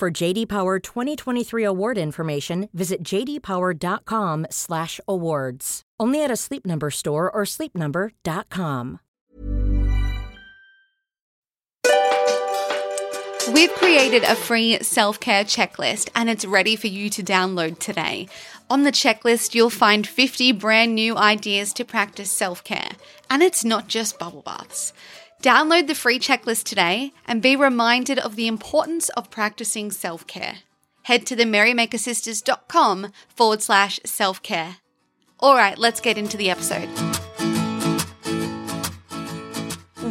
For JD Power 2023 award information, visit jdpower.com/awards. Only at a Sleep Number store or sleepnumber.com. We've created a free self care checklist and it's ready for you to download today. On the checklist, you'll find 50 brand new ideas to practice self care. And it's not just bubble baths. Download the free checklist today and be reminded of the importance of practicing self care. Head to the merrymakersisters.com forward slash self care. All right, let's get into the episode.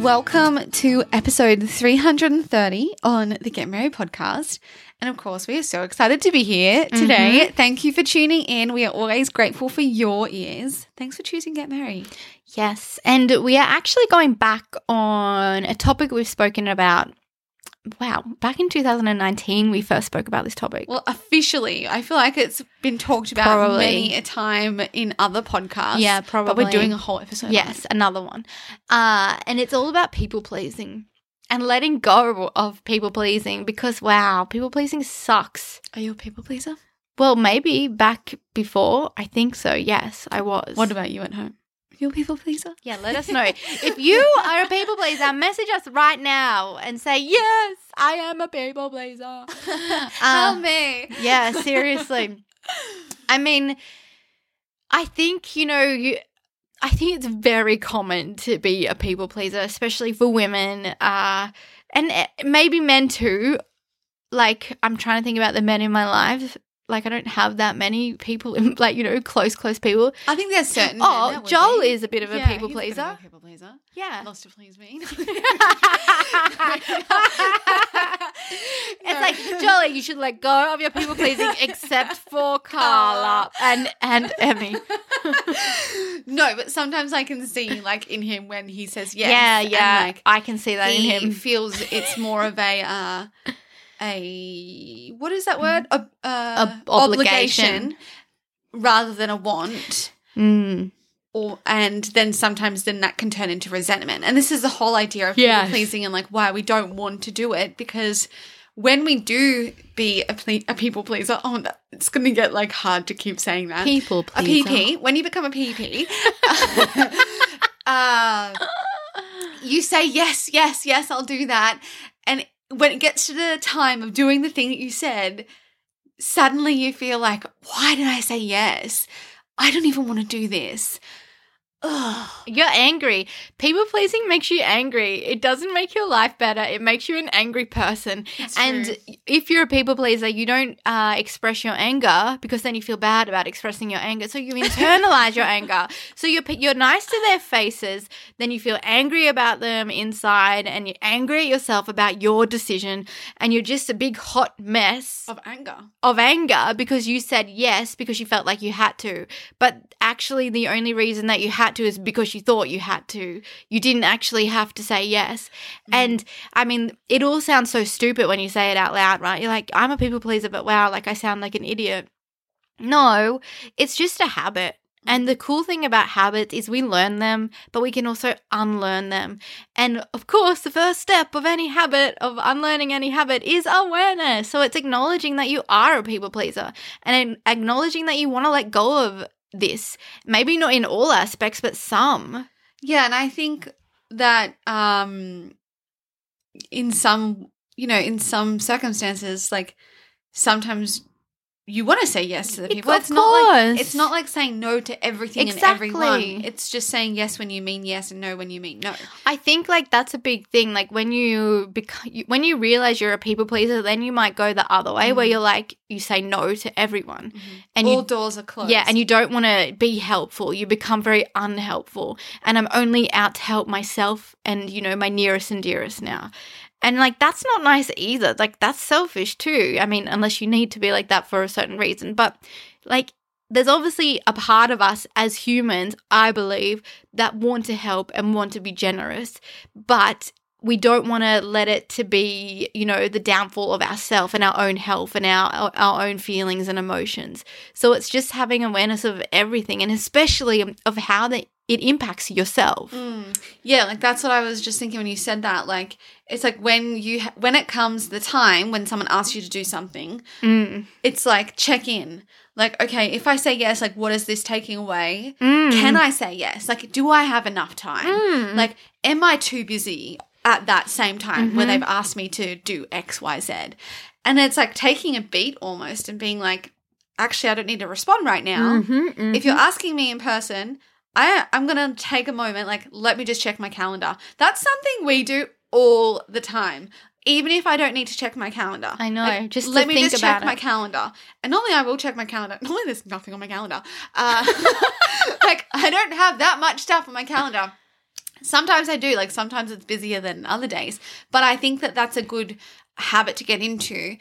Welcome to episode 330 on the Get Merry podcast. And of course, we are so excited to be here today. Mm-hmm. Thank you for tuning in. We are always grateful for your ears. Thanks for choosing Get Merry. Yes, and we are actually going back on a topic we've spoken about. Wow, back in 2019, we first spoke about this topic. Well, officially, I feel like it's been talked about Probably. many a time in other podcasts. Yeah, probably. But we're doing a whole episode. yes, another one. Uh, and it's all about people pleasing and letting go of people pleasing because, wow, people pleasing sucks. Are you a people pleaser? Well, maybe back before, I think so. Yes, I was. What about you at home? You a people pleaser? Yeah, let us know. if you are a people pleaser, message us right now and say, Yes, I am a people pleaser. Help me. Yeah, seriously. I mean, I think, you know, you I think it's very common to be a people pleaser, especially for women, uh and eh, maybe men too. Like I'm trying to think about the men in my life. Like I don't have that many people in like, you know, close close people. I think there's certain. Oh, men Joel be. is a bit of a Yeah, people he's a bit of pleaser. a people pleaser. Yeah. Loves to please me. It's like Joel, you should let go of your people pleasing, except for Carla and and Emmy. no, but sometimes I can see like in him when he says yes. yeah, yeah, like, I can see that in him. feels it's more of a uh, a what is that word? A, uh, A obligation. rather than a want. Mm. Or and then sometimes then that can turn into resentment. And this is the whole idea of Yes. people pleasing and like why we don't want to do it because when we do be a, ple- a people pleaser, oh, that, it's going to get like hard to keep saying that. People pleaser. a. PP. When you become a PP, uh, you say yes, yes, yes, I'll do that. When it gets to the time of doing the thing that you said, suddenly you feel like, why did I say yes? I don't even want to do this. Ugh. You're angry. People pleasing makes you angry. It doesn't make your life better. It makes you an angry person. It's and true. if you're a people pleaser, you don't uh, express your anger because then you feel bad about expressing your anger. So you internalize your anger. So you're you're nice to their faces, then you feel angry about them inside, and you're angry at yourself about your decision, and you're just a big hot mess Of anger. of anger because you said yes because you felt like you had to. But actually, the only reason that you had to is because you thought you had to. You didn't actually have to say yes. Mm. And I mean, it all sounds so stupid when you say it out loud, right? You're like, I'm a people pleaser, but wow, like I sound like an idiot. No, it's just a habit. Mm. And the cool thing about habits is we learn them, but we can also unlearn them. And of course, the first step of any habit, of unlearning any habit, is awareness. So it's acknowledging that you are a people pleaser and acknowledging that you want to let go of this. Maybe not in all aspects, but some. Yeah, and I think that um in some, you know, in some circumstances like sometimes you want to say yes to the Of people. It's not like it's not like saying no to everything Exactly. and everyone. It's just saying yes when you mean yes and no when you mean no. I think like that's a big thing. Like when you become, when you realize you're a people pleaser, then you might go the other way where Mhm. you're like you say no to everyone, and All you doors are closed. yeah, and you don't want to be helpful. You become very unhelpful, and I'm only out to help myself and you know my nearest and dearest now. And like that's not nice either. Like that's selfish too. I mean, unless you need to be like that for a certain reason. But like there's obviously a part of us as humans, I believe, that want to help and want to be generous. But we don't want to let it to be you know the downfall of ourself and our own health and our our own feelings and emotions so it's just having awareness of everything and especially of how that it impacts yourself Mm. Yeah, like that's what I was just thinking when you said that. Like, it's like when you ha- when it comes the time when someone asks you to do something, mm. it's like check in. Like, okay, if I say yes, like, what is this taking away? Mm. Can I say yes? Like, do I have enough time? Mm. Like, am I too busy at that same time where Mhm. they've asked me to do X, Y, Z? And it's like taking a beat almost and being like, actually, I don't need to respond right now. Mhm, If you're mhm. asking me in person, I I'm gonna take a moment, like let me just check my calendar. That's something we do all the time. Even if I don't need to check my calendar. I know, Like, just to let me think just check about my calendar. And normally I will check my calendar. Normally there's nothing on my calendar. Uh, like I don't have that much stuff on my calendar. Sometimes I do, like sometimes it's busier than other days. But I think that that's a good habit to get into.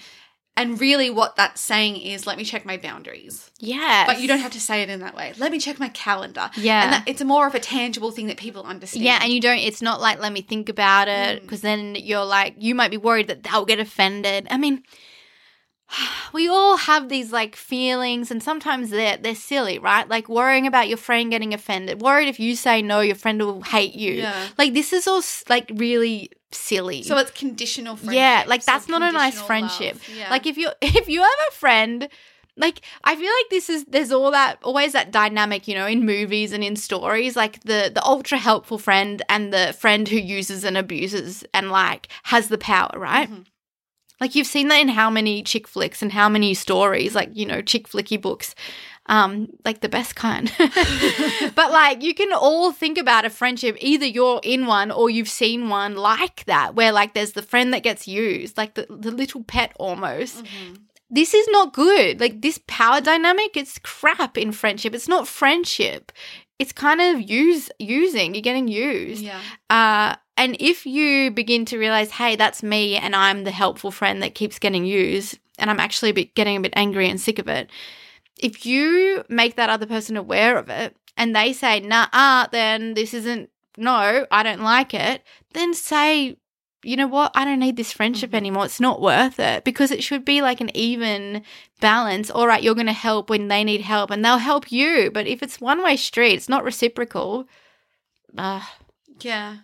And really, what that's saying is, let me check my boundaries. yeah But you don't have to say it in that way. Let me check my calendar. Yeah. And that, it's a more of a tangible thing that people understand. Yeah, and you don't, it's not like, let me think about it, Mm. because then you're like, you might be worried that they'll get offended. I mean, we all have these like feelings, and sometimes they're, they're silly, right? Like worrying about your friend getting offended, worried if you say no, your friend will hate you. Yeah. Like, this is all like really silly. So it's conditional friendship. yeah, like that's not a nice friendship. Yeah. Like if you if you have a friend like I feel like this is there's all that always that dynamic, you know, in movies and in stories, like the the ultra helpful friend and the friend who uses and abuses and like has the power, right? Mhm. Like you've seen that in how many chick flicks and how many stories, like, you know, chick flicky books. Um, like the best kind. but like you can all think about a friendship, either you're in one or you've seen one like that, where like there's the friend that gets used, like the, the little pet almost. Mhm. This is not good. Like this power dynamic, it's crap in friendship. It's not friendship. It's kind of use using. You're getting used. Yeah. Uh, and if you begin to realize, hey, that's me, and I'm the helpful friend that keeps getting used, and I'm actually a bit, getting a bit angry and sick of it, if you make that other person aware of it and they say, nah, then this isn't, no, I don't like it, then say, you know what, I don't need this friendship Mhm. anymore. It's not worth it because it should be like an even balance. All right, you're going to help when they need help and they'll help you. But if it's one way street, it's not reciprocal. Uh, Yeah.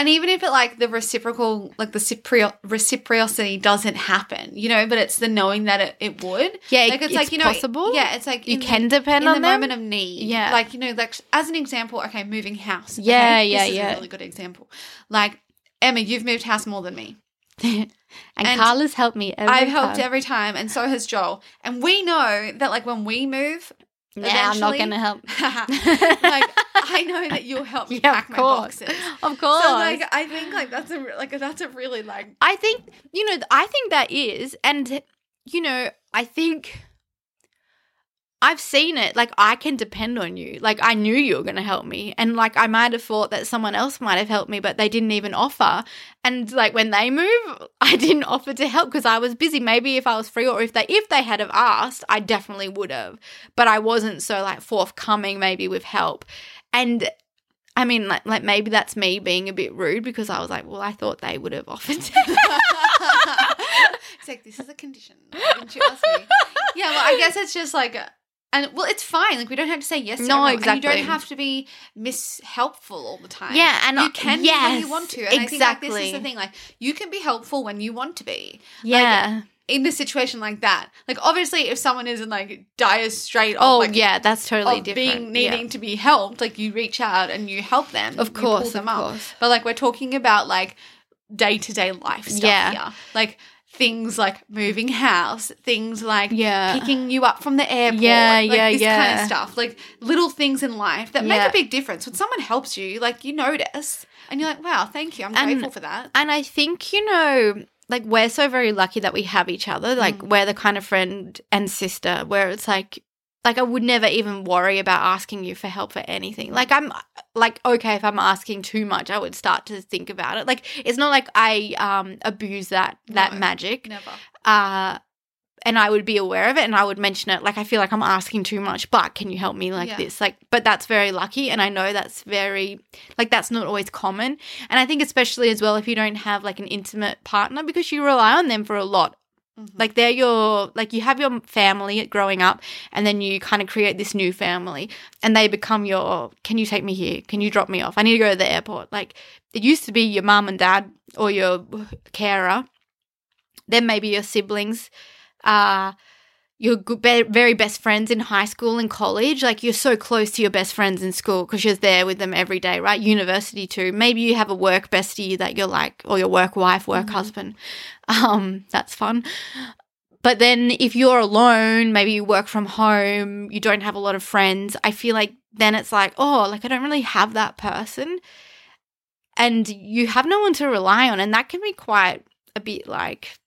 And even if it like the reciprocal, like the reciproc- reciprocity doesn't happen, you know, but it's the knowing that it, it would. yeah, Like it's, like you know, possible. Yeah, it's like you in the- can depend in on the them. moment of need. Yeah. Like, you know, like as an example, okay, moving house. okay? Yeah, yeah, this is yeah. a really good example. Like, Emma, you've moved house more than me. and, And Carla's helped me. Every I've helped every time, and so has Joel. And we know that, like, when we move, Nah, I'm not going to help. like, I know that you'll help me Yeah, pack of my course. boxes. Of course. So, like, I think like that's a like that's a really like I think, you know, I think that is. And, you know, I think I've seen it. Like, I can depend on you. Like, I knew you were going to help me. And, like, I might have thought that someone else might have helped me, but they didn't even offer. And, like, when they move, I didn't offer to help because I was busy. Maybe if I was free or if they, if they had have asked, I definitely would have. But I wasn't so, like, forthcoming maybe with help. And, I mean, like, like maybe that's me being a bit rude because I was like, well, I thought they would have offered. it's like this is a condition. Why Didn't you ask me? Yeah, well, I guess it's just like, and well, it's fine. Like we don't have to say yes. To No, everyone, and you don't have to be mishelpful all the time. Yeah, and you can be when you want to. And I think like this is exactly. the thing. Like you can be helpful when you want to be. yeah. In a situation like that, like obviously, if someone is in like dire straight, of, oh, like, yeah, that's totally different. being needing to be helped, like you reach out and you help them. Of course, them of up. course. But like we're talking about like day to day life stuff Yeah. here. Like things like moving house, things like Yeah. picking you up from the airport. Yeah, like yeah, this kind of stuff. Like little things in life that make a big difference. When someone helps you, like you notice and you're like, wow, thank you. I'm And- grateful for that. And I think, you know, like we're so very lucky that we have each other. Like Mm. we're the kind of friend and sister where it's like like I would never even worry about asking you for help for anything. Like I'm like okay if I'm asking too much, I would start to think about it. Like it's not like I um abuse that that No, magic. Never. Uh and I would be aware of it and I would mention it like I feel like I'm asking too much, but can you help me like Yeah. this? Like but that's very lucky and I know that's very like that's not always common. And I think especially as well if you don't have like an intimate partner because you rely on them for a lot Mm-hmm. like they're your like you have your family growing up and then you kind of create this new family and they become your can you take me here? Can you drop me off? I need to go to the airport. Like it used to be your mum and dad or your carer then maybe your siblings uh your good, be- very best friends in high school and college like you're so close to your best friends in school because you're there with them every day right? University too. Maybe you have a work bestie that you're like or your work wife work husband. Um that's fun. But then if you're alone maybe you work from home you don't have a lot of friends i feel like then it's like oh like i don't really have that person. And you have no one to rely on and that can be quite a bit like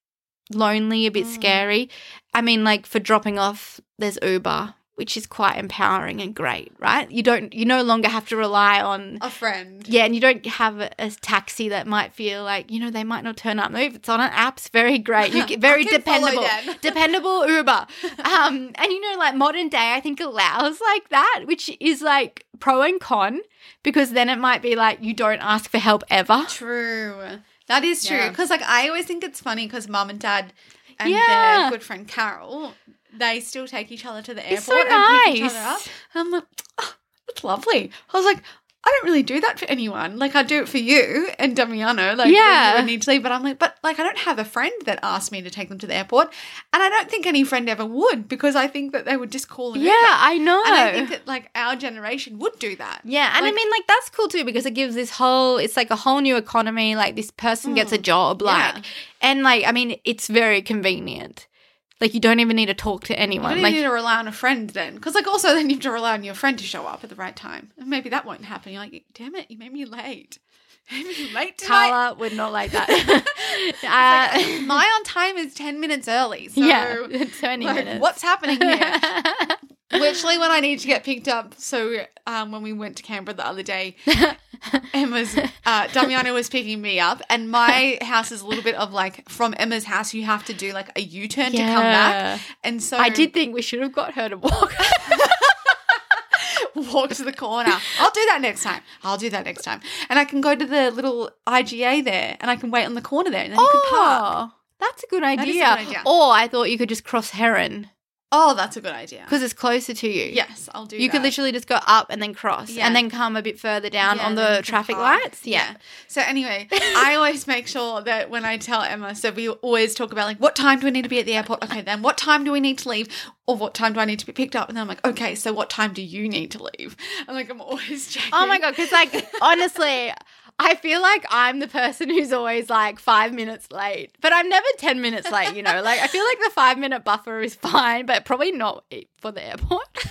lonely a bit Mm. scary i mean like for dropping off there's uber which is quite empowering and great right you don't you no longer have to rely on A friend. yeah, and you don't have a, a taxi that might feel like you know they might not turn up. No, if it's on an app, it's very great. You get very I can follow dependable, dependable Uber. Um, and you know, like modern day, I think allows like that, which is like pro and con because then it might be like you don't ask for help ever. True. That is true. Yeah. Because like I always think it's funny because mum and dad and Yeah. their good friend Carol, they still take each other to the airport It's so and pick each other up. And I'm like, oh, that's lovely. I was like, I don't really do that for anyone. Like I do it for you and Damiano. Like Yeah. when you need to leave. But I'm like, but like I don't have a friend that asked me to take them to the airport, and I don't think any friend ever would because I think that they would just call an Yeah, Uber. I know. And I think that like our generation would do that. Yeah, and I mean, like that's cool too because it gives this whole. It's like a whole new economy. Like this person gets a job. Like, Mm. Yeah. and like I mean, it's very convenient. Like you don't even need to talk to You anyone. don't like need to rely on a friend then, because like also then you have to rely on your friend to show up at the right time, and maybe that won't happen. You're like, damn it, you made me late. You made me late tonight. Carla would not like that. Uh, like, my on time is ten minutes early. So yeah, twenty like, minutes. what's happening here? Literally, when I need to get picked up. So um, when we went to Canberra the other day, Emma's uh, Damiano was picking me up, and my house is a little bit of like from Emma's house. You have to do like a U turn to come back, and so I did think we should have got her to walk. walk to the corner. I'll do that next time. I'll do that next time. And I can go to the little IGA there and I can wait on the corner there and then you can park. oh, that's a good is a good idea. Or I thought you could just cross Heron Oh, that's a good idea. because it's closer to you. Yes, I'll do You that. could literally just go up and then cross Yeah. and then come a bit further down Yeah, on and then you the traffic park. lights. Yeah. So anyway, I always make sure that when I tell Emma, so we always talk about like what time do we need to be at the airport? Okay, then what time do we need to leave? Or what time do I need to be picked up? And then I'm like, okay, so what time do you need to leave? I'm like I'm always checking. Oh my god, because like honestly, I feel like I'm the person who's always like five minutes late, but I'm never ten minutes late. You know, like I feel like the five minute buffer is fine, but probably not for the airport.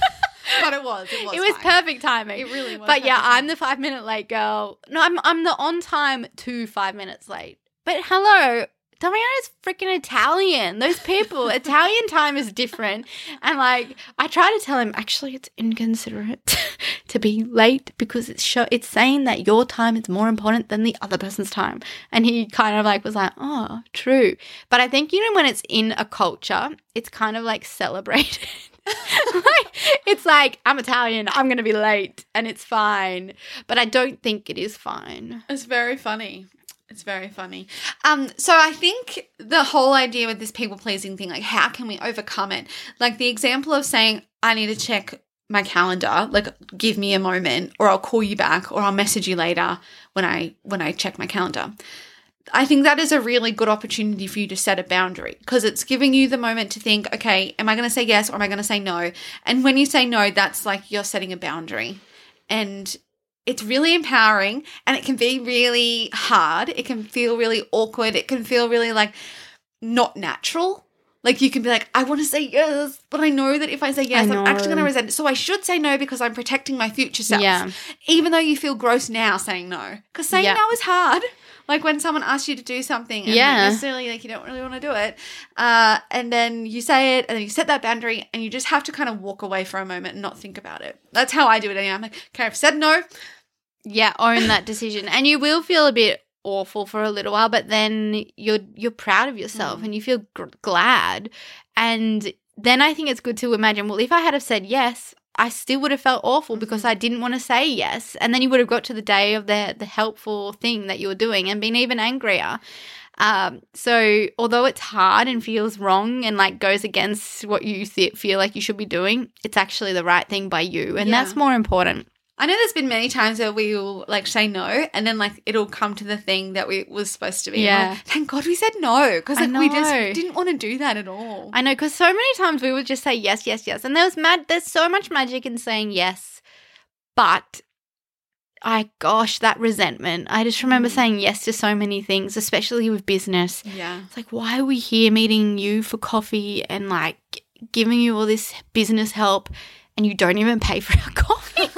But it was. It was. it was perfect timing. It really was But yeah, I'm the five minute late girl. No, I'm I'm the on time to five minutes late. But hello. Damiano's freaking Italian. Those people, Italian time is different. And like, I try to tell him, actually, it's inconsiderate to be late because it's show, it's saying that your time is more important than the other person's time. And he kind of like was like, oh, true. But I think you know when it's in a culture, it's kind of like celebrated. like, it's like I'm Italian, I'm gonna be late, and it's fine. But I don't think it is fine. It's very funny. It's very funny. Um, so I think the whole idea with this people pleasing thing, like how can we overcome it? Like the example of saying, I need to check my calendar, like give me a moment, or I'll call you back, or I'll message you later when I when I check my calendar. I think that is a really good opportunity for you to set a boundary because it's giving you the moment to think, okay, am I going to say yes or am I going to say no? And when you say no, that's like you're setting a boundary. And it's really empowering and it can be really hard. It can feel really awkward. It can feel really like not natural. Like you can be like, I want to say yes, but I know that if I say yes, I I'm actually going to resent it. So I should say no because I'm protecting my future self. Yeah. Even though you feel gross now saying no. Because saying Yeah. no is hard. Like when someone asks you to do something, and Yeah. necessarily like you don't really want to do it, uh, and then you say it, and then you set that boundary, and you just have to kind of walk away for a moment and not think about it. That's how I do it. Anyway. I'm like, okay, I've said no. Yeah, own that decision. And you will feel a bit awful for a little while, but then you're you're proud of yourself Mm. and you feel gr- glad. And then I think it's good to imagine, well, if I had have said yes, I still would have felt awful because Mm-hmm. I didn't want to say yes. And then you would have got to the day of the the helpful thing that you were doing and been even angrier. Um, so although it's hard and feels wrong and like goes against what you feel like you should be doing, it's actually the right thing by you, and Yeah. that's more important. I know there's been many times where we will like say no, and then like it'll come to the thing that we was supposed to be. Yeah. Like, Thank God we said no because like we just didn't want to do that at all. I know because so many times we would just say yes, yes, yes, and there was mad. There's so much magic in saying yes, but I gosh, that resentment. I just remember Mm. saying yes to so many things, especially with business. yeah. It's like, why are we here meeting you for coffee and like giving you all this business help and you don't even pay for our coffee?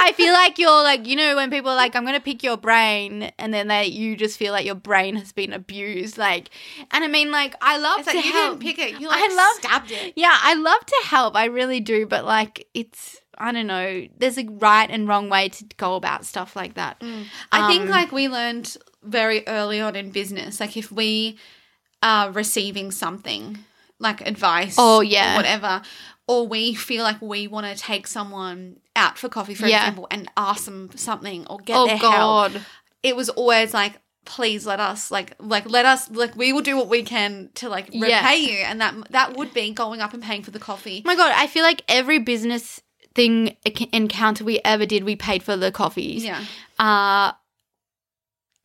I feel like you're like, you know, when people are like, I'm going to pick your brain and then they, you just feel like your brain has been abused. Like, and I mean, like, I love It's to like you help. didn't pick it. You like I love stabbed it. Yeah, I love to help. I really do. But like, it's, I don't know, there's a right and wrong way to go about stuff like that. I think Um, like we learned very early on in business, like if we are receiving something like advice, Oh, or yeah. whatever, or we feel like we want to take someone out for coffee, for Yeah. example, and ask them something or get Oh, their help, God. it was always like. Please let us like like let us like we will do what we can to like repay Yeah. you, and that that would be going up and paying for the coffee. Oh my God, I feel like every business thing encounter we ever did, we paid for the coffees. Yeah, Uh,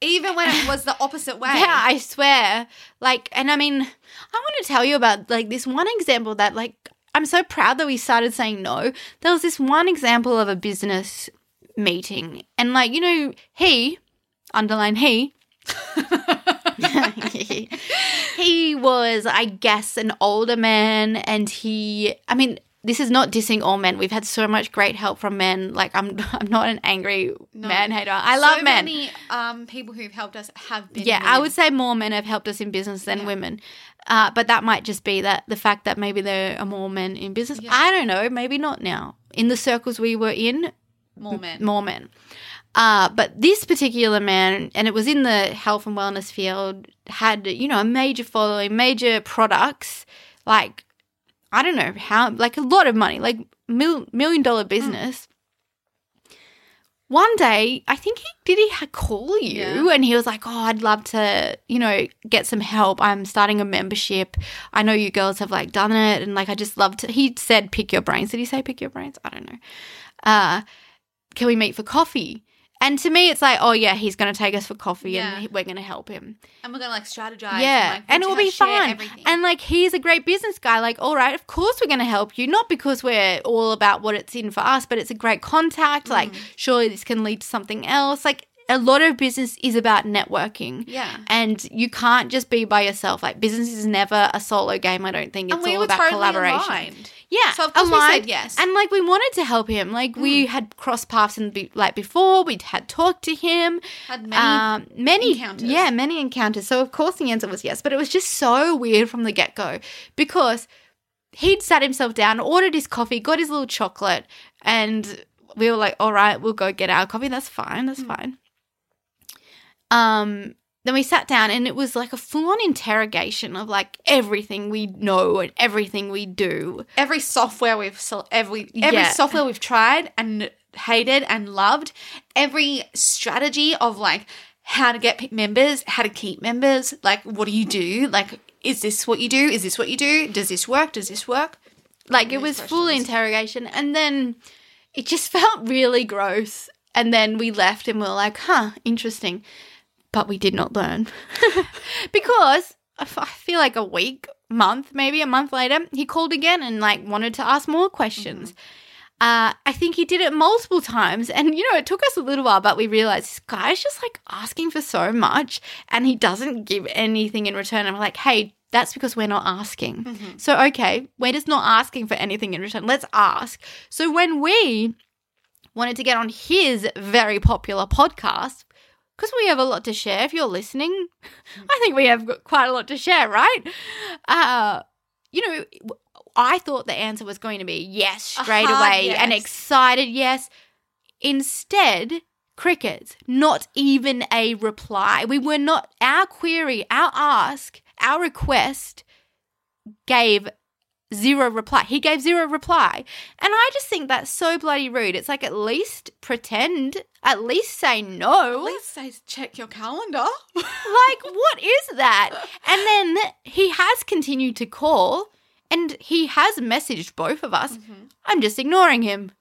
even when it was the opposite way. Yeah, I swear. Like, and I mean, I want to tell you about like this one example that like I'm so proud that we started saying no. There was this one example of a business meeting, and like you know, he underline he. he was, I guess, an older man, and he. I mean, this is not dissing all men. We've had so much great help from men. Like, I'm, I'm not an angry No. man hater. I love men. so. Many um, people who've helped us have been. Yeah, I would say more men have helped us in business than Yeah. women. Uh, but that might just be that the fact that maybe there are more men in business. Yeah. I don't know. Maybe not now. In the circles we were in, more men. more men. Uh, but this particular man, and it was in the health and wellness field, had you know a major following, major products, like I don't know how, like a lot of money, like mil- million dollar business. One day, I think he did he call you, Yeah. and he was like, "Oh, I'd love to, you know, get some help. I'm starting a membership. I know you girls have like done it, and like I just love to." He said, "Pick your brains." Did he say pick your brains? I don't know. Uh, can we meet for coffee? And to me, it's like, oh yeah, he's going to take us for coffee, Yeah. and we're going to help him. and we're gonna like strategize. yeah, and, like, and it will be fun. Everything. And like, he's a great business guy. Like, all right, of course we're going to help you, not because we're all about what it's in for us, but it's a great contact. Like, Mm. surely this can lead to something else. Like, a lot of business is about networking. yeah. And you can't just be by yourself. Like business is never a solo game. I don't think it's and we all were about totally collaboration. aligned. Yeah, So of course we said yes. and like we wanted to help him. Like we had crossed paths in be- like before. We'd had talked to him. Had many um, many encounters. Yeah, many encounters. So of course the answer was yes. But it was just so weird from the get go because he'd sat himself down, ordered his coffee, got his little chocolate, and we were like, "All right, we'll go get our coffee. That's fine. That's fine." Um. Then we sat down and it was like a full on interrogation of like everything we know and everything we do. every software we've every every Yeah. software we've tried and hated and loved, every strategy of like how to get members, how to keep members, like what do you do? Like is this what you do? Is this what you do? Does this work? Does this work? Like it was full interrogation. And then it just felt really gross. And then we left and we are like, huh, interesting. But we did not learn. because I feel like a week, month, maybe a month later, he called again and like wanted to ask more questions. Uh, I think he did it multiple times. And, you know, it took us a little while, but we realized this guy is just like asking for so much and he doesn't give anything in return. And we're like, hey, that's because we're not asking. So, okay, we're just not asking for anything in return. Let's ask. So, when we wanted to get on his very popular podcast, because we have a lot to share. If you're listening, I think we have got quite a lot to share, right? Uh, you know, I thought the answer was going to be yes straight away, an yes. excited yes. Instead, crickets, not even a reply. We were not, our query, our ask, our request gave zero reply. He gave zero reply. And I just think that's so bloody rude. It's like at least pretend, at least say no. At least say check your calendar. like, what is that? And then he has continued to call and he has messaged both of us. Mm-hmm. I'm just ignoring him.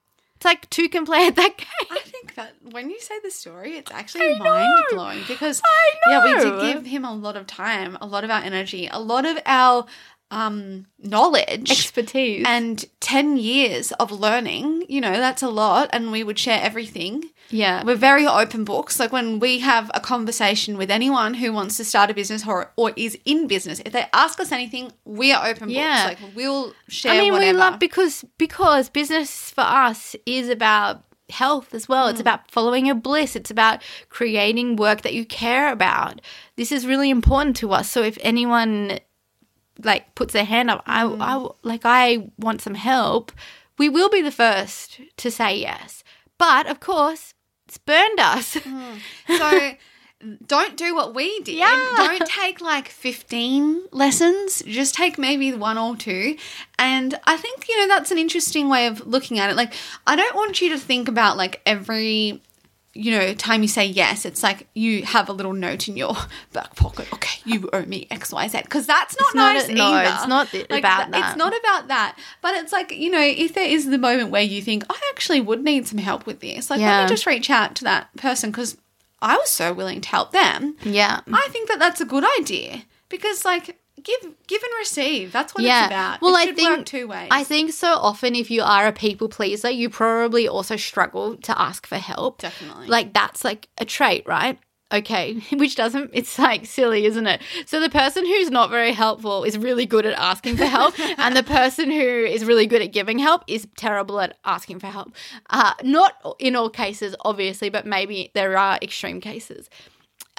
It's like two can play at that game. I think that when you say the story, it's actually mind blowing because yeah, we did give him a lot of time, a lot of our energy, a lot of our um, knowledge. Expertise. and 10 years of learning, you know, that's a lot. And we would share everything. yeah. We're very open books. Like when we have a conversation with anyone who wants to start a business or, or is in business, if they ask us anything, we are open Yeah. books. Like we'll share I mean, whatever. we love because because business for us is about health as well. It's Mm. about following your bliss. It's about creating work that you care about. This is really important to us. So if anyone like puts their hand up, I, Mm. I like I want some help. We will be the first to say yes. But of course, it's burned us. so don't do what we did. Yeah. Don't take like 15 lessons. Just take maybe one or two. And I think, you know, that's an interesting way of looking at it. Like, I don't want you to think about like every, you know, time you say yes, it's like you have a little note in your back pocket. Okay, you owe me X, Y, Z. Because that's not It's not nice a- no, it's not th- Like, about th- that. It's not about that. But it's like, you know, if there is the moment where you think, I actually would need some help with this, like, let me just reach out to that person because I was so willing to help them. yeah. I think that that's a good idea because, like, give give and receive. That's what Yeah. it's about. Well, it I think- work two ways. I think so often if you are a people pleaser, you probably also struggle to ask for help. Definitely. Like that's like a trait, right? Okay, which doesn't, it's like silly, isn't it? So the person who's not very helpful is really good at asking for help, and the person who is really good at giving help is terrible at asking for help. Uh, not in all cases, obviously, but maybe there are extreme cases.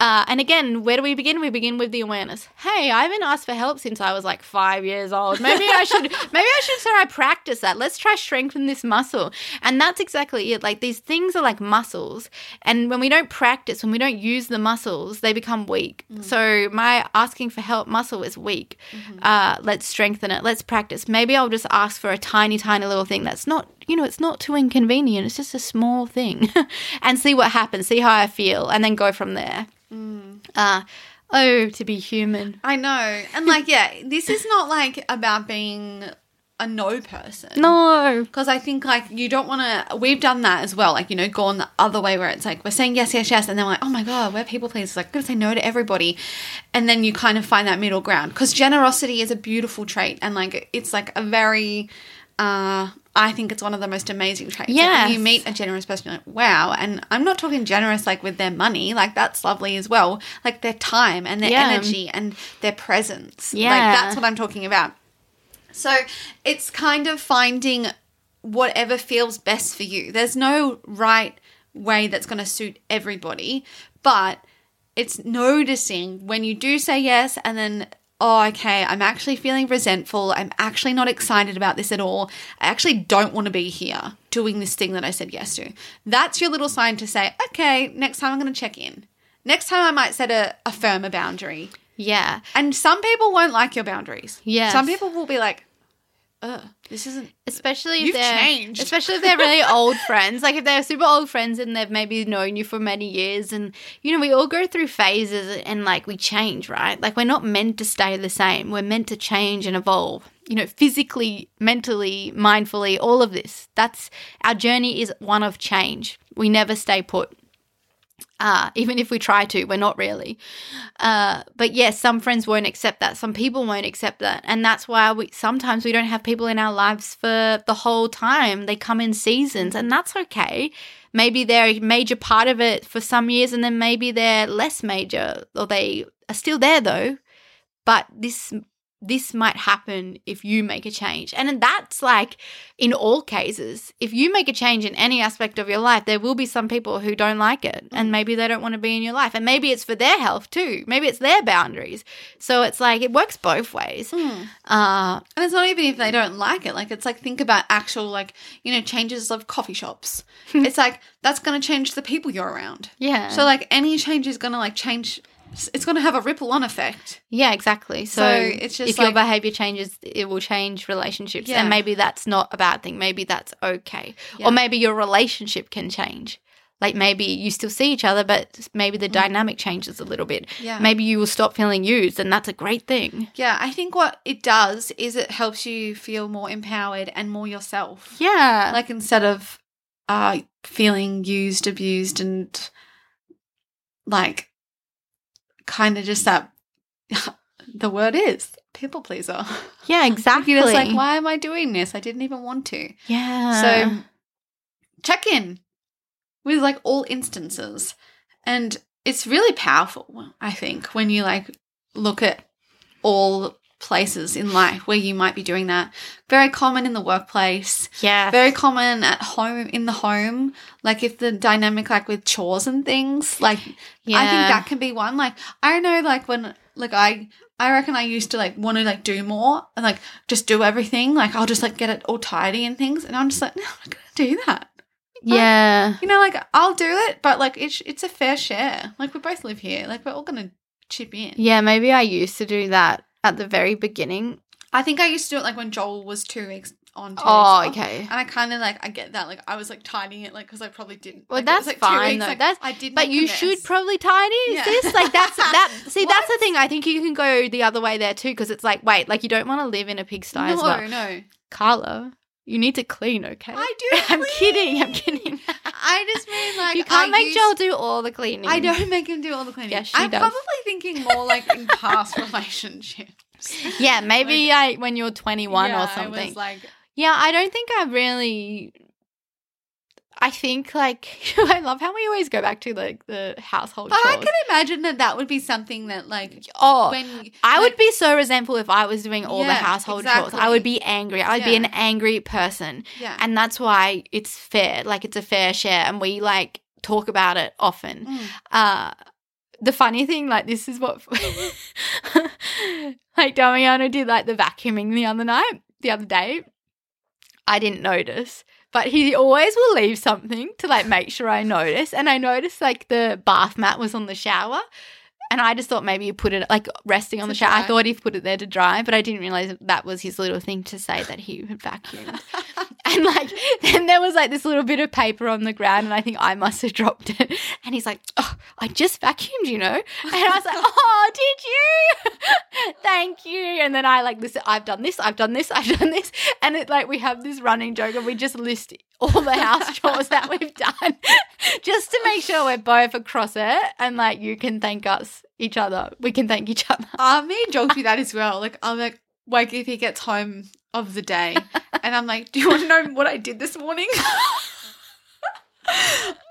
Uh, and again, where do we begin? We begin with the awareness. Hey, I haven't asked for help since I was like five years old. Maybe I should, maybe I should try practice that. Let's try strengthen this muscle. And that's exactly it. Like these things are like muscles, and when we don't practice, when we don't use the muscles, they become weak. So my asking for help muscle is weak. Uh, let's strengthen it. Let's practice. Maybe I'll just ask for a tiny, tiny little thing that's not you know, it's not too inconvenient. It's just a small thing. and see what happens, see how I feel, and then go from there. Uh, oh, to be human. I know. And, like, yeah, this is not like about being a no person. No. Because I think, like, you don't want to. We've done that as well. Like, you know, gone the other way where it's like, we're saying yes, yes, yes. And then we're like, oh my God, we're people pleasers. Like, I'm going to say no to everybody. And then you kind of find that middle ground. Because generosity is a beautiful trait. And, like, it's like a very. Uh, I think it's one of the most amazing traits. Like, you meet a generous person, you're like, wow. And I'm not talking generous like with their money, like that's lovely as well. Like their time and their Yeah. energy and their presence. Yeah. Like that's what I'm talking about. So it's kind of finding whatever feels best for you. There's no right way that's going to suit everybody, but it's noticing when you do say yes and then oh okay i'm actually feeling resentful. I'm actually not excited about this at all. I actually don't want to be here doing this thing that i said yes to. That's your little sign to say okay next time i'm going to check in. Next time i might set a, a firmer boundary. Yeah. and some people won't like your boundaries. Yeah. some people will be like uh this isn't Especially if You've they're changed. especially if they're really old friends. Like if they're super old friends and they've maybe known you for many years and you know, we all go through phases and like we change, right? Like we're not meant to stay the same. We're meant to change and evolve. You know, physically, mentally, mindfully, all of this. That's our journey is one of change. We never stay put. Uh, even if we try to, we're not really. Uh, but yes, some friends won't accept that. Some people won't accept that, and that's why we sometimes we don't have people in our lives for the whole time. They come in seasons, and that's okay. Maybe they're a major part of it for some years, and then maybe they're less major, or they are still there though. But this this might happen if you make a change. And that's like in all cases. If you make a change in any aspect of your life, there will be some people who don't like it and maybe they don't want to be in your life. And maybe it's for their health too. Maybe it's their boundaries. So it's like it works both ways. Hmm. Uh And it's not even if they don't like it. Like it's like think about actual like you know changes of coffee shops. it's like that's going to change the people you're around. yeah. So like any change is going to like change. It's going to have a ripple on effect. Yeah, exactly. So, So it's just if your behavior changes, it will change relationships. Yeah. And maybe that's not a bad thing. Maybe that's okay. Yeah. Or maybe your relationship can change. Like maybe you still see each other, but maybe the dynamic changes a little bit. Yeah. Maybe you will stop feeling used, and that's a great thing. Yeah, I think what it does is it helps you feel more empowered and more yourself. Yeah. Like instead of uh feeling used, abused and like kind of just that the word is people pleaser. yeah, exactly. Just like, why am I doing this? I didn't even want to. Yeah. So check in with like all instances. And it's really powerful, I think, when you like look at all places in life where you might be doing that. Very common in the workplace, yeah. very common at home in the home. Like if the dynamic like with chores and things, like I think that can be one. Like I know like when like I I reckon I used to like want to like do more and like just do everything. Like I'll just like get it all tidy and things. And I'm just like, no, I'm not gonna do that. yeah. You know, like I'll do it, but like it's it's a fair share. Like we both live here. Like we're all gonna chip in. Yeah, maybe I used to do that at the very beginning. I think I used to do it like when Joel was two weeks on. Two Oh, weeks okay. And I kind of like I get that. Like I was like tidying it, like because I probably didn't. Well, like, it was, that's like, fine, weeks, though. like, That's- I did. But you should probably tidy Yeah. this. Like that's that. See, that's the thing. I think you can go the other way there too, because it's like, wait, like you don't want to live in a pigsty No, as well. no. Carla, you need to clean, okay? I do. I'm clean. kidding. I'm kidding. I just mean like you can't I make use- Joel do all the cleaning. I don't make him do all the cleaning. Yes, she I'm does. probably thinking more like in past relationships. Yeah, maybe I when you're 21 Yeah, or something. Like, yeah, I don't think I really. I think like I love how we always go back to like the household but I can imagine that that would be something that like oh, when I would be so resentful if I was doing all the Yeah, household chores. I would be angry. I would be an angry person. yeah. And that's why it's fair. Like it's a fair share and we like talk about it often. Mm. Uh the funny thing, like this is what like Damiano did like the vacuuming the other night, the other day. I didn't notice. But he always will leave something to like make sure I notice. And I noticed like the bath mat was on the shower. And I just thought maybe he put it like resting on the shower. I thought he put it there to dry, but I didn't realize that, that was his little thing to say that he had vacuumed. and like then there was like this little bit of paper on the ground, and I think I must have dropped it. And he's like, "Oh, I just vacuumed, you know." And I was like, "Oh, did you? Thank you." And then I like listen. I've done this. I've done this. I've done this. And it like we have this running joke, and we just list all the house chores that we've done, just to make sure we're both across it, and like you can thank us each other. We can thank each other. Uh, me and Joel do that as well. Like I'm like, like if he gets home of the day, and I'm like, "Do you want to know what I did this morning?"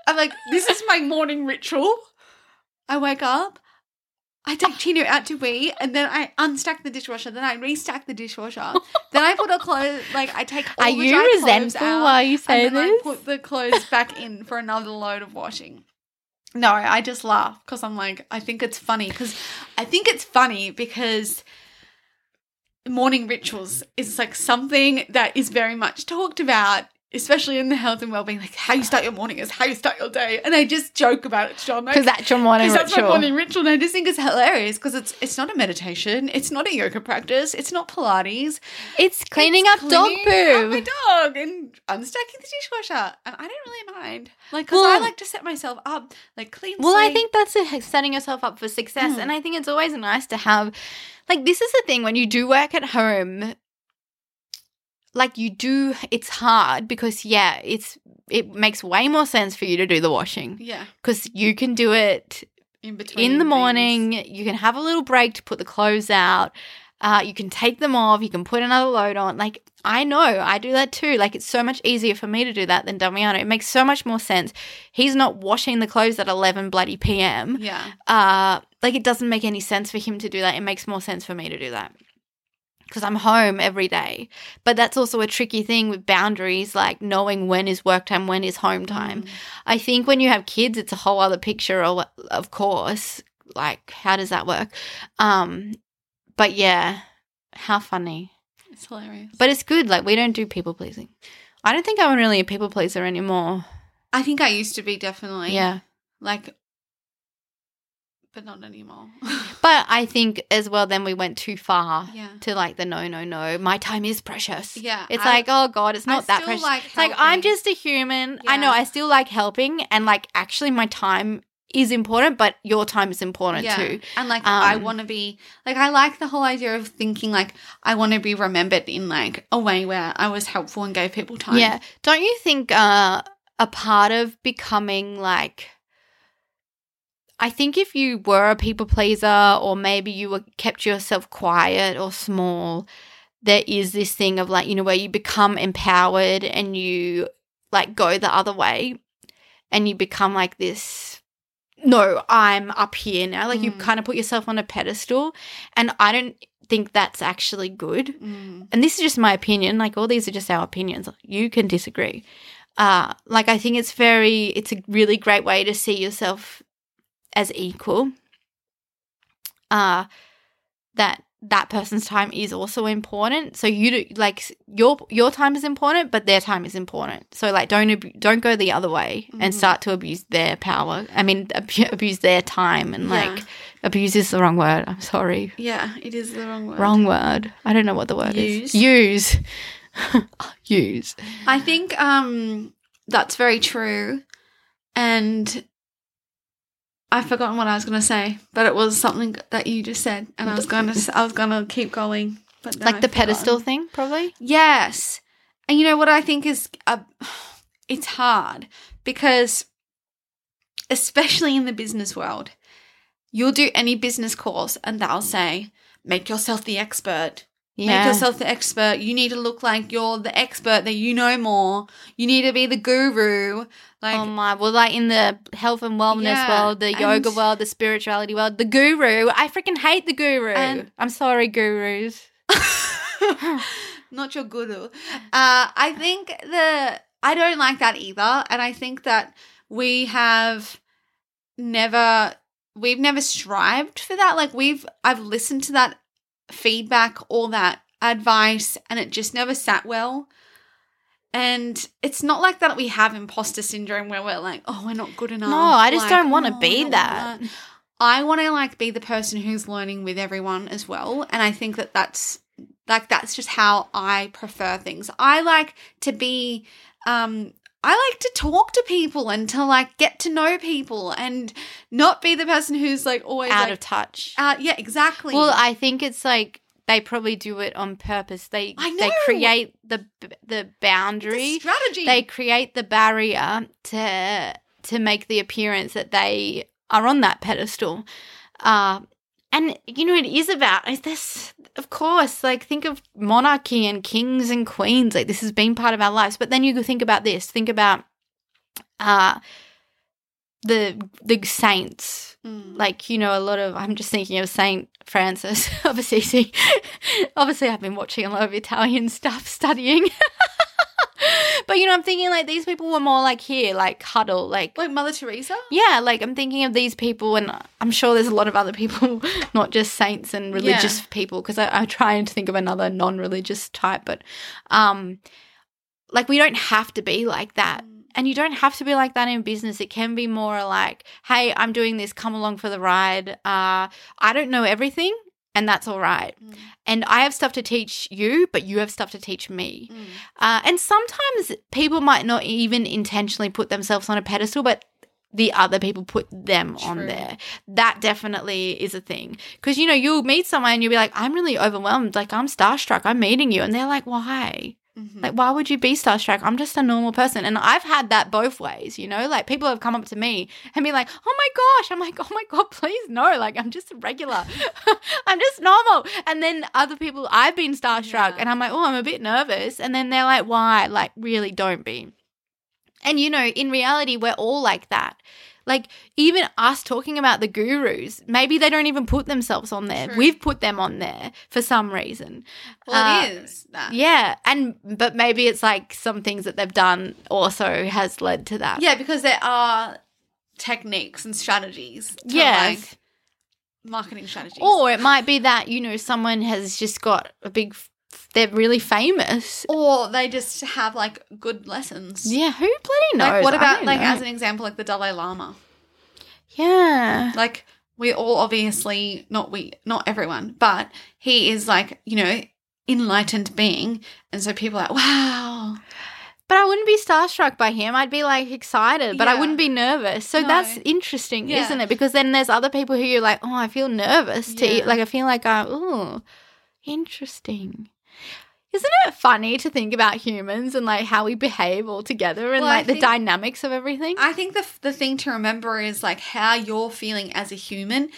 I'm like, "This is my morning ritual." I wake up, I take Chino out to wee, and then I unstack the dishwasher. Then I restack the dishwasher. then I put a clothes like I take. All Are the you dry resentful out, while you say and then this? I put the clothes back in for another load of washing. No, I just laugh because I'm like, I think it's funny because I think it's funny because morning rituals is like something that is very much talked about, especially in the health and well-being. Like how you start your morning is how you start your day, and I just joke about it, John. Because that's your morning Because that's my ritual. morning ritual, and I just think it's hilarious because it's it's not a meditation, it's not a yoga practice, it's not Pilates, It's cleaning it's up dog cleaning poo. up my dog and unstacking the dishwasher, and I don't really mind, like because Well- I like to set myself up, like clean. Well, I think that's a, setting yourself up for success. Mm. And I think it's always nice to have, like, this is the thing when you do work at home, like, you do, it's hard because, yeah, it's, it makes way more sense for you to do the washing yeah, because you can do it in between in the things. morning. You can have a little break to put the clothes out. Uh, you can take them off. You can put another load on. Like, I know I do that too. Like, it's so much easier for me to do that than Damiano. It makes so much more sense. He's not washing the clothes at 11 bloody PM. Yeah, Uh, like, it doesn't make any sense for him to do that. It makes more sense for me to do that. Because I'm home every day. But that's also a tricky thing with boundaries, like knowing when is work time, when is home time. Mm. I think when you have kids, it's a whole other picture, of, of course. Like, how does that work? Um, but yeah, how funny. It's hilarious. But it's good. Like, we don't do people pleasing. I don't think I'm really a people pleaser anymore. I think I used to be definitely. Yeah. Like, but not anymore. But I think as well, then we went too far Yeah. to like the no, no, no. My time is precious. Yeah, It's I- like, oh God, it's I not that still precious. like like, I'm just a human. I know, I still like helping. And like, actually, my time is important, but your time is important too. And like I Um, want to be like I like the whole idea of thinking like I want to be remembered in like a way where I was helpful and gave people time. Yeah. Don't you think uh, a part of becoming like, I think if you were a people pleaser or maybe you were kept yourself quiet or small, there is this thing of like, you know, where you become empowered and you like go the other way and you become like this. No, I'm up here now. Like you Mm. kind of put yourself on a pedestal. And I don't think that's actually good Mm. and this is just my opinion like all these are just our opinions you can disagree uh like i think it's very it's a really great way to see yourself as equal uh that that person's time is also important so you do like your your time is important but their time is important so like don't abu- don't go the other way and Mhm. start to abuse their power i mean abu- abuse their time and Yeah. like abuse is the wrong word i'm sorry Yeah, it is the wrong word. Wrong word. I don't know what the word Use. is. Use. Use. I think um that's very true. And I've forgotten what I was going to say, but it was something that you just said and I was going to I was going to keep going. But Like the pedestal thing, probably. Yes. And you know what I think is uh, it's hard because especially in the business world, you'll do any business course and they'll say, make yourself the expert. Make yourself the expert. You need to look like you're the expert that you know more. You need to be the guru. Like oh my! Well, like in the health and wellness Yeah, world, the yoga and- world, the spirituality world, the guru. I freaking hate the guru. And- I'm sorry, gurus. not your guru. Uh, I think the I don't like that either, and I think that we have never we've never strived for that. Like we've I've listened to that feedback, all that advice, and it just never sat well. And it's not like that we have imposter syndrome where we're like, oh, we're not good enough. No, I just Like, don't want to oh, be don't want that. I want to like be the person who's learning with everyone as well, and I think that that's like that's just how I prefer things. I like to be um I like to talk to people and to like get to know people and not be the person who's like always Out like, of touch. uh, yeah, exactly. Well, I think it's like they probably do it on purpose. They I they create the the boundary. strategy. they create the barrier to to make the appearance that they are on that pedestal uh and you know it is about is this of course like think of monarchy and kings and queens like this has been part of our lives. But then you could think about this think about uh the the saints. Mm. like you know a lot of i'm just thinking of saint francis of assisi obviously i've been watching a lot of italian stuff studying but you know i'm thinking like these people were more like here like huddle like like Mother Teresa. yeah like i'm thinking of these people and i'm sure there's a lot of other people not just saints and religious people because I'm trying to think of another non-religious type but um like we don't have to be like that. And you don't have to be like that in business. It can be more like hey i'm doing this. Come along for the ride. Uh i don't know everything and that's all right Mm. and i have stuff to teach you but you have stuff to teach me Mm. uh, and sometimes people might not even intentionally put themselves on a pedestal but the other people put them on there. That definitely is a thing. Because, you know, you'll meet someone and you'll be like, I'm really overwhelmed. Like, I'm starstruck. I'm meeting you. And they're like, why? Mhm. Like, why would you be starstruck? I'm just a normal person. And I've had that both ways, you know? Like, people have come up to me and be like, oh my gosh. I'm like, oh my God, please no. Like, I'm just a regular. I'm just normal. And then other people, I've been starstruck Yeah. and I'm like, oh, I'm a bit nervous. And then they're like, why? Like, really don't be. And, you know, in reality, we're all like that. Like even us talking about the gurus, maybe they don't even put themselves on there. True. We've put them on there for some reason. Well, Uh, it is that. Yeah, and but maybe it's like some things that they've done also has led to that. Yeah, because there are techniques and strategies. Yeah. Like, marketing strategies. Or it might be that, you know, someone has just got a big, they're really famous. or they just have like good lessons. Yeah, who bloody knows? Like what about like know. as an example, like the Dalai Lama? Yeah. Like we all obviously not we not everyone, but he is like you know enlightened being, and so people are like wow. But I wouldn't be starstruck by him. I'd be like excited, but I wouldn't be nervous. So No. that's interesting, Yeah. isn't it? Because then there's other people who you're like, oh, I feel nervous to eat. Like, I feel like, oh, interesting. Isn't it funny to think about humans and like how we behave all together and Well, like the dynamics of everything? I think the the thing to remember is like how you're feeling as a human.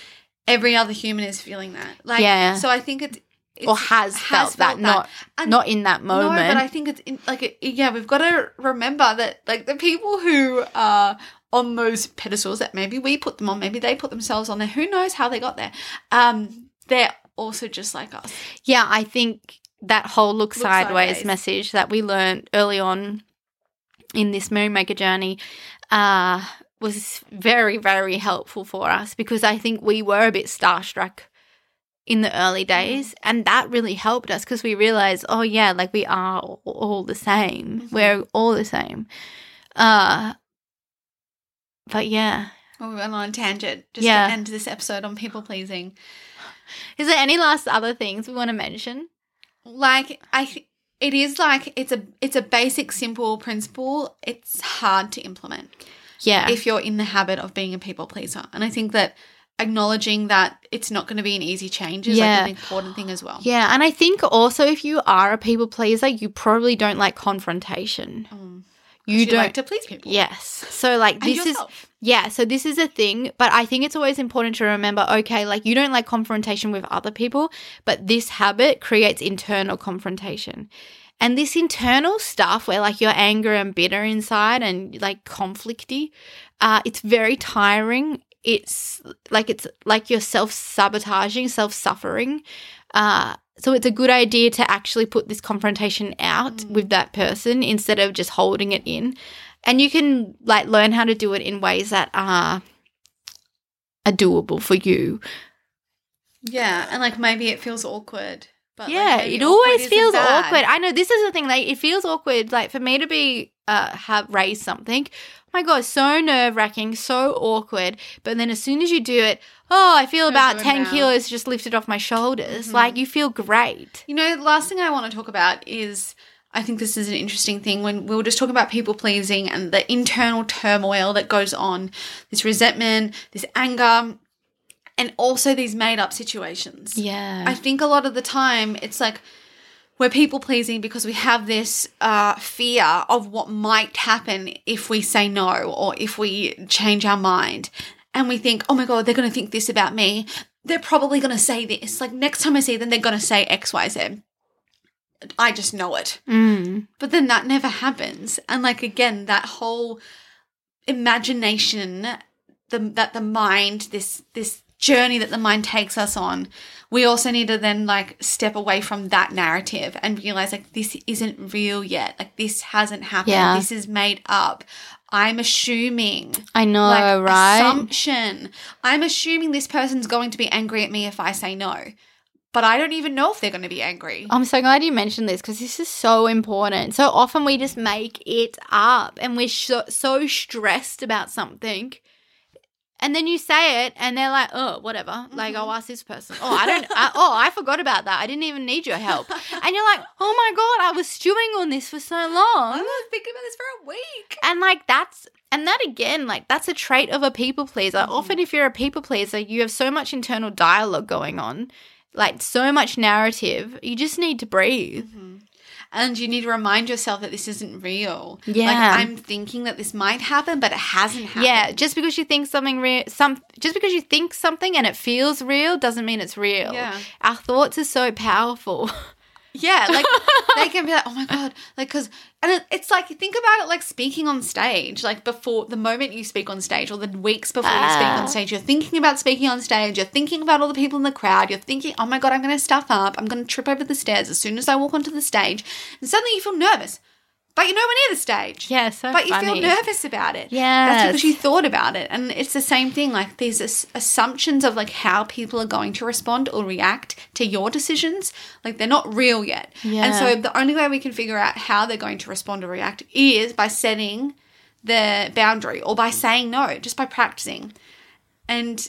Every other human is feeling that. Like Yeah. So I think it's, it's or has, felt, that, not And- not in that moment. No, but I think it's in, like it, yeah, we've got to remember that like the people who are on those pedestals that maybe we put them on, maybe they put themselves on there. Who knows how they got there? Um, they're also just like us. Yeah, I think that whole look, Look sideways, sideways. message that we learned early on in this Merrymaker journey uh, was very, very helpful for us because I think we were a bit starstruck in the early days. And that really helped us because we realized, oh, yeah, like we are all, the same. Mhm. We're all the same. Uh, but yeah. Well, we went on a tangent just Yeah. to end this episode on people pleasing. Is there any last other things we want to mention? Like I, th- it is like it's a it's a basic simple principle. It's hard to implement. Yeah. if you're in the habit of being a people pleaser. And I think that acknowledging that it's not going to be an easy change is Yeah. like an important thing as well. Yeah, and I think also if you are a people pleaser, you probably don't like confrontation. 'cause You, don't. like to please people. yes. So like this is yeah, so this is a thing, but I think it's always important to remember okay, like you don't like confrontation with other people, but this habit creates internal confrontation. And this internal stuff where like you're anger and bitter inside and like conflicty, uh, it's very tiring. It's like it's like you're self sabotaging, self suffering. Uh, so it's a good idea to actually put this confrontation out Mm. with that person instead of just holding it in. And you can like learn how to do it in ways that are are doable for you. Yeah, and like maybe it feels awkward. But yeah, maybe it always feels bad. awkward. I know this is the thing. Like, it feels awkward. Like for me to be uh have raised something. My god, so nerve wracking, so awkward. But then as soon as you do it, oh, I feel about ten now. kilos just lifted off my shoulders. Mhm. Like you feel great. You know, the last thing I want to talk about is I think this is an interesting thing when we were just talking about people pleasing and the internal turmoil that goes on, this resentment, this anger, and also these made up situations. Yeah. I think a lot of the time it's like we're people pleasing because we have this uh, fear of what might happen if we say no or if we change our mind. And we think, oh my God, they're going to think this about me. They're probably going to say this. Like next time I see them, they're going to say X, Y, Z. I just know it. mm. But then that never happens. And like again, that whole imagination the that the mind, this this journey that the mind takes us on, we also need to then like step away from that narrative and realize like this isn't real yet. Like this hasn't happened. Yeah. This is made up. I'm assuming I know, like right? assumption. I'm assuming this person's going to be angry at me if I say no. But I don't even know if they're going to be angry. I'm so glad you mentioned this because this is so important. So often we just make it up and we're so, so stressed about something. And then you say it and they're like, oh, whatever. Like, I'll mm-hmm. ask this person. Oh, I don't, I, oh, I forgot about that. I didn't even need your help. And you're like, oh my God, I was stewing on this for so long. I'm long. thinking about this for a week. And like, that's, and that again, like, that's a trait of a people pleaser. Mm-hmm. Often, if you're a people pleaser, you have so much internal dialogue going on, like, so much narrative. You just need to breathe. Mm-hmm. And you need to remind yourself that this isn't real. Yeah. Like I'm thinking that this might happen, but it hasn't happened. Yeah, just because you think something real, some just because you think something and it feels real doesn't mean it's real. Yeah. Our thoughts are so powerful. Yeah, like they can be like, oh my god, like because, and it, it's like think about it like speaking on stage, like before the moment you speak on stage or the weeks before you speak Ah. on stage, you're thinking about speaking on stage, you're thinking about all the people in the crowd, you're thinking, oh my god, I'm going to stuff up, I'm going to trip over the stairs as soon as I walk onto the stage, and suddenly you feel nervous, but you're nowhere near the stage. Yeah, so but you feel nervous about it. Yeah. that's because you thought about it, and it's the same thing. Like these ass- assumptions of like how people are going to respond or react to your decisions, like they're not real yet. And so the only way we can figure out how they're going to respond or react is by setting the boundary or by saying no, just by practicing. And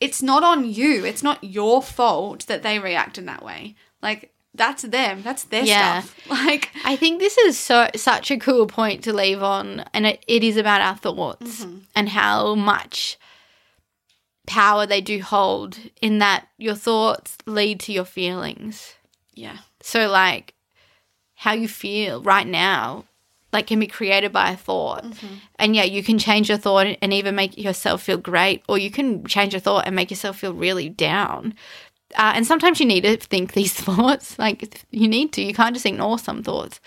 it's not on you. It's not your fault that they react in that way. Like that's them. That's their Yeah. stuff. Like I think this is so such a cool point to leave on, and it, it is about our thoughts mm-hmm. and how much power they do hold in that your thoughts lead to your feelings. yeah. So, like, how you feel right now, like, can be created by a thought. Mm-hmm. And yeah, you can change your thought and even make yourself feel great, or you can change your thought and make yourself feel really down. Uh, and sometimes you need to think these thoughts. Like, you need to. You can't just ignore some thoughts.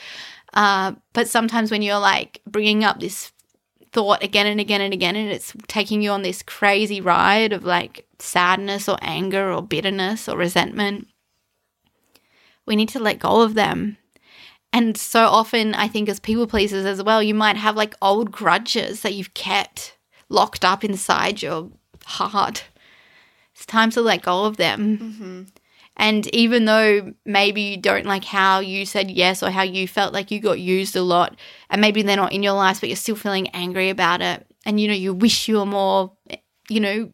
Uh, but sometimes when you're like bringing up this thought again and again and again, and it's taking you on this crazy ride of like sadness or anger or bitterness or resentment, we need to let go of them. And so often, I think as people pleasers as well, you might have like old grudges that you've kept locked up inside your heart. Time to let go of them. And even though maybe you don't like how you said yes or how you felt like you got used a lot, and maybe they're not in your life, but you're still feeling angry about it, and you know, you wish you were more, you know,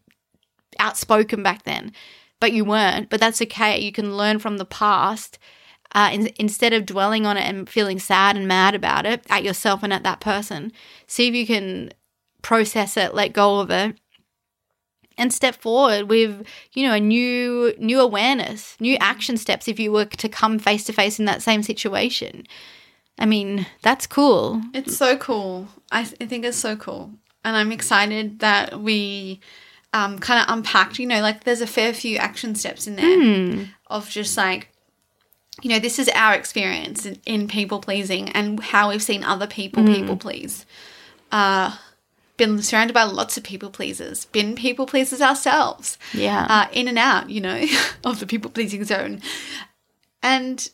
outspoken back then, but you weren't. But that's okay. You can learn from the past. Uh, in, instead of dwelling on it and feeling sad and mad about it at yourself and at that person, see if you can process it, let go of it, and step forward with you know a new new awareness, new action steps. If you were to come face to face in that same situation, I mean that's cool. It's so cool. I, th- I think it's so cool. And I'm excited that we um, kind of unpacked, you know, like there's a fair few action steps in there of just like, you know, this is our experience in, in people pleasing and how we've seen other people people please. Uh, been surrounded by lots of people pleasers, been people pleasers ourselves Yeah, uh, in and out, you know, of the people pleasing zone. And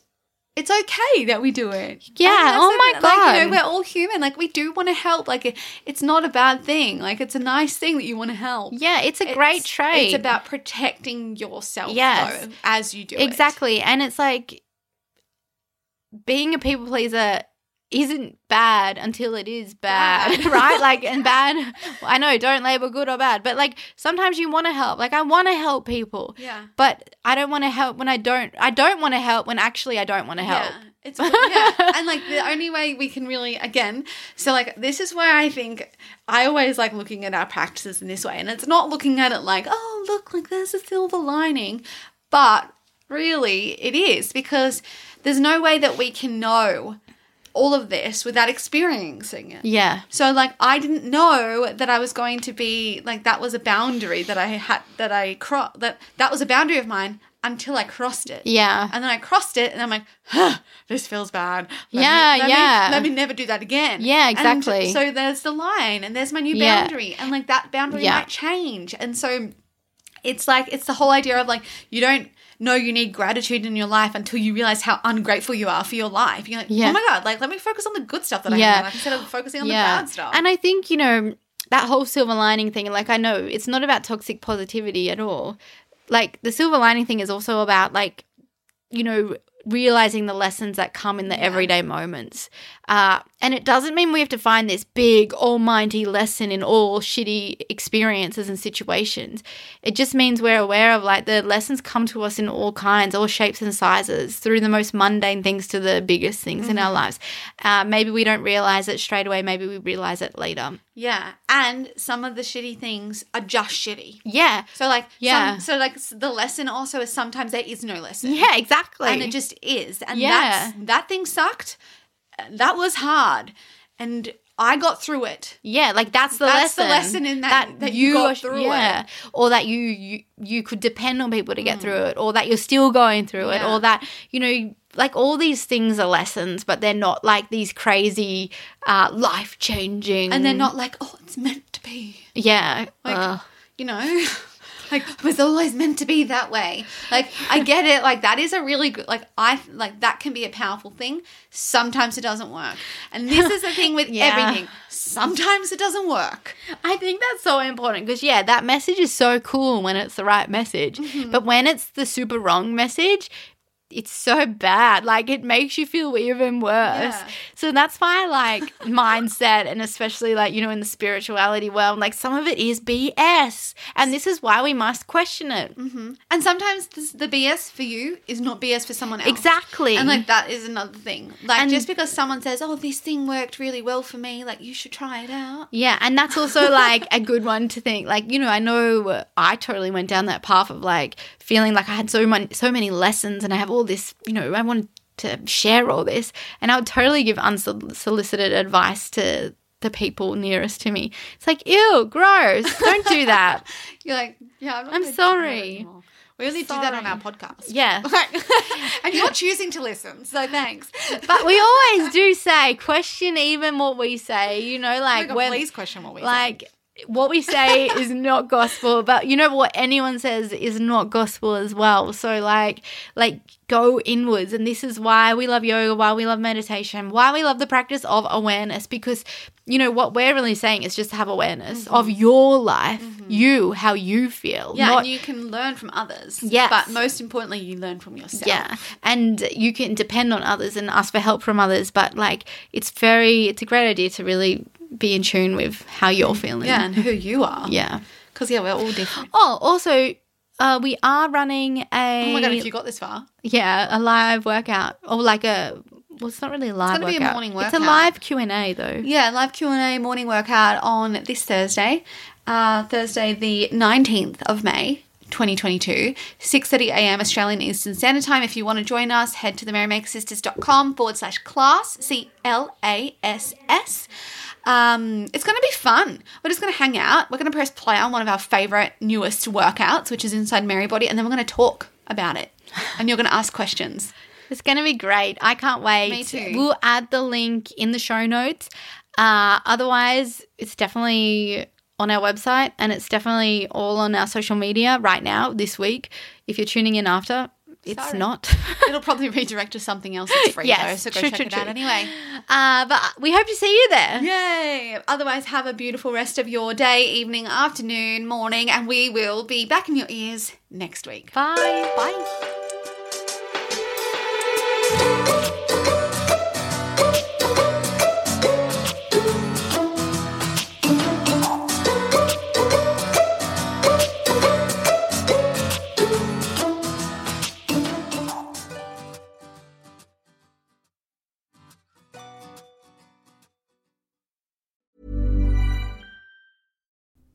it's okay that we do it. Yeah, oh my it. Like, you know, God. we're all human. Like, we do want to help. Like, it's not a bad thing. Like, it's a nice thing that you want to help. yeah, it's a great It's- trait. It's about protecting yourself, Yes. though, as you do it. exactly, and it's like being a people pleaser isn't bad until it is bad, Bad. right? Like, and bad, I know, don't label good or bad, but like sometimes you want to help. Like, I want to help people, Yeah. but I don't want to help when I don't, I don't want to help when actually I don't want to help. Yeah. It's yeah, and like the only way we can really again, so like this is why I think I always like looking at our practices in this way, and it's not looking at it like, oh look, like there's a silver lining, but really it is because there's no way that we can know all of this without experiencing it. Yeah. So like I didn't know that I was going to be like that was a boundary that I had that I cro- that that was a boundary of mine until I crossed it. Yeah. And then I crossed it, and I'm like, huh, this feels bad. Let Yeah, me, let yeah. Me, let me never do that again. Yeah, And exactly. so there's the line, and there's my new Yeah. boundary, and like that boundary Yeah. might change. And so it's like it's the whole idea of like you don't know you need gratitude in your life until you realize how ungrateful you are for your life. You're like, Yeah. oh my god, like let me focus on the good stuff that I Yeah. have in my life instead of focusing on the bad stuff. And I think, you know, that whole silver lining thing, like I know it's not about toxic positivity at all. Like the silver lining thing is also about like, you know, realizing the lessons that come in the everyday moments. Uh, and it doesn't mean we have to find this big almighty lesson in all shitty experiences and situations. It just means we're aware of like the lessons come to us in all kinds, all shapes and sizes, through the most mundane things to the biggest things in Mm-hmm. our lives. Uh, maybe we don't realize it straight away. Maybe we realize it later. yeah, and some of the shitty things are just shitty. Yeah. So like Yeah. some, so like the lesson also is sometimes there is no lesson. Yeah, exactly. and it just is and Yeah. that's that thing sucked that was hard and i got through it yeah, like that's the That's the lesson. lesson in that- that you got through yeah. Or that you, you you could depend on people to get through it, or that you're still going through it, Mm. Or that you know like all these things are lessons, but they're not like these crazy, uh, life changing. And they're not like, oh, it's meant to be. Yeah. Like, uh, you know, like was always meant to be that way. Like I get it. Like that is a really good. Like I like that can be a powerful thing. Sometimes it doesn't work, and this is the thing with Yeah. everything. Sometimes it doesn't work. I think that's so important because yeah, that message is so cool when it's the right message, Mm-hmm. but when it's the super wrong message. It's so bad. Like it makes you feel even worse. Yeah. So that's why like mindset and especially like, you know, in the spirituality world, like some of it is BS. And this is why we must question it. Mm-hmm. And sometimes this, the BS for you is not BS for someone else. Exactly. And like that is another thing. Like And- just because someone says, "Oh, this thing worked really well for me," like you should try it out. Yeah, and that's also like a good one to think. Like, you know, I know I totally went down that path of like feeling like I had so many so many lessons and I have all this, you know, I wanted to share all this and I would totally give unsolicited advice to the people nearest to me. It's like, ew, gross. Don't do that. You're like, yeah, I'm, I'm gonna do that sorry. We only do that on our podcast. Yeah. and you're choosing to listen, so thanks. But we always do say, question even what we say, you know, Oh like God, when please question what we say. What we say is not gospel but you know what anyone says is not gospel as well so like like go inwards and this is why we love yoga why we love meditation why we love the practice of awareness because you know what we're really saying is just have awareness of mm-hmm. your life mm-hmm. you how you feel Yeah, not and you can learn from others. yeah But most importantly, you learn from yourself. yeah and you can depend on others and ask for help from others but like it's very it's a great idea to really be in tune with how you're feeling Yeah, and who you are. yeah Because, yeah, we're all different. Oh, also, uh, we are running a Oh my God, if you got this far. yeah a live workout or like a well, it's not really a live gonna be a morning workout. It's a live Q and A though. Yeah, live Q&A morning workout on this Thursday, uh, Thursday the 19th of May. 2022, 6.30am Australian Eastern Standard Time. If you want to join us, head to the merrymakersisters.com forward slash class, C-L-A-S-S. Um, it's going to be fun. We're just going to hang out. We're going to press play on one of our favorite newest workouts, which is Inside Merry Body, and then we're going to talk about it. And you're going to ask questions. It's gonna be great. I can't wait. Me too. We'll add the link in the show notes. Uh, otherwise, it's definitely on our website and it's definitely all on our social media right now this week. If you're tuning in after, it's Sorry. not. It'll probably redirect to something else that's free Yes, though, so go true, check true, it out anyway. uh, but we hope to see you there. Yay! Otherwise, have a beautiful rest of your day, evening, afternoon, morning, and we will be back in your ears next week. Bye. Bye.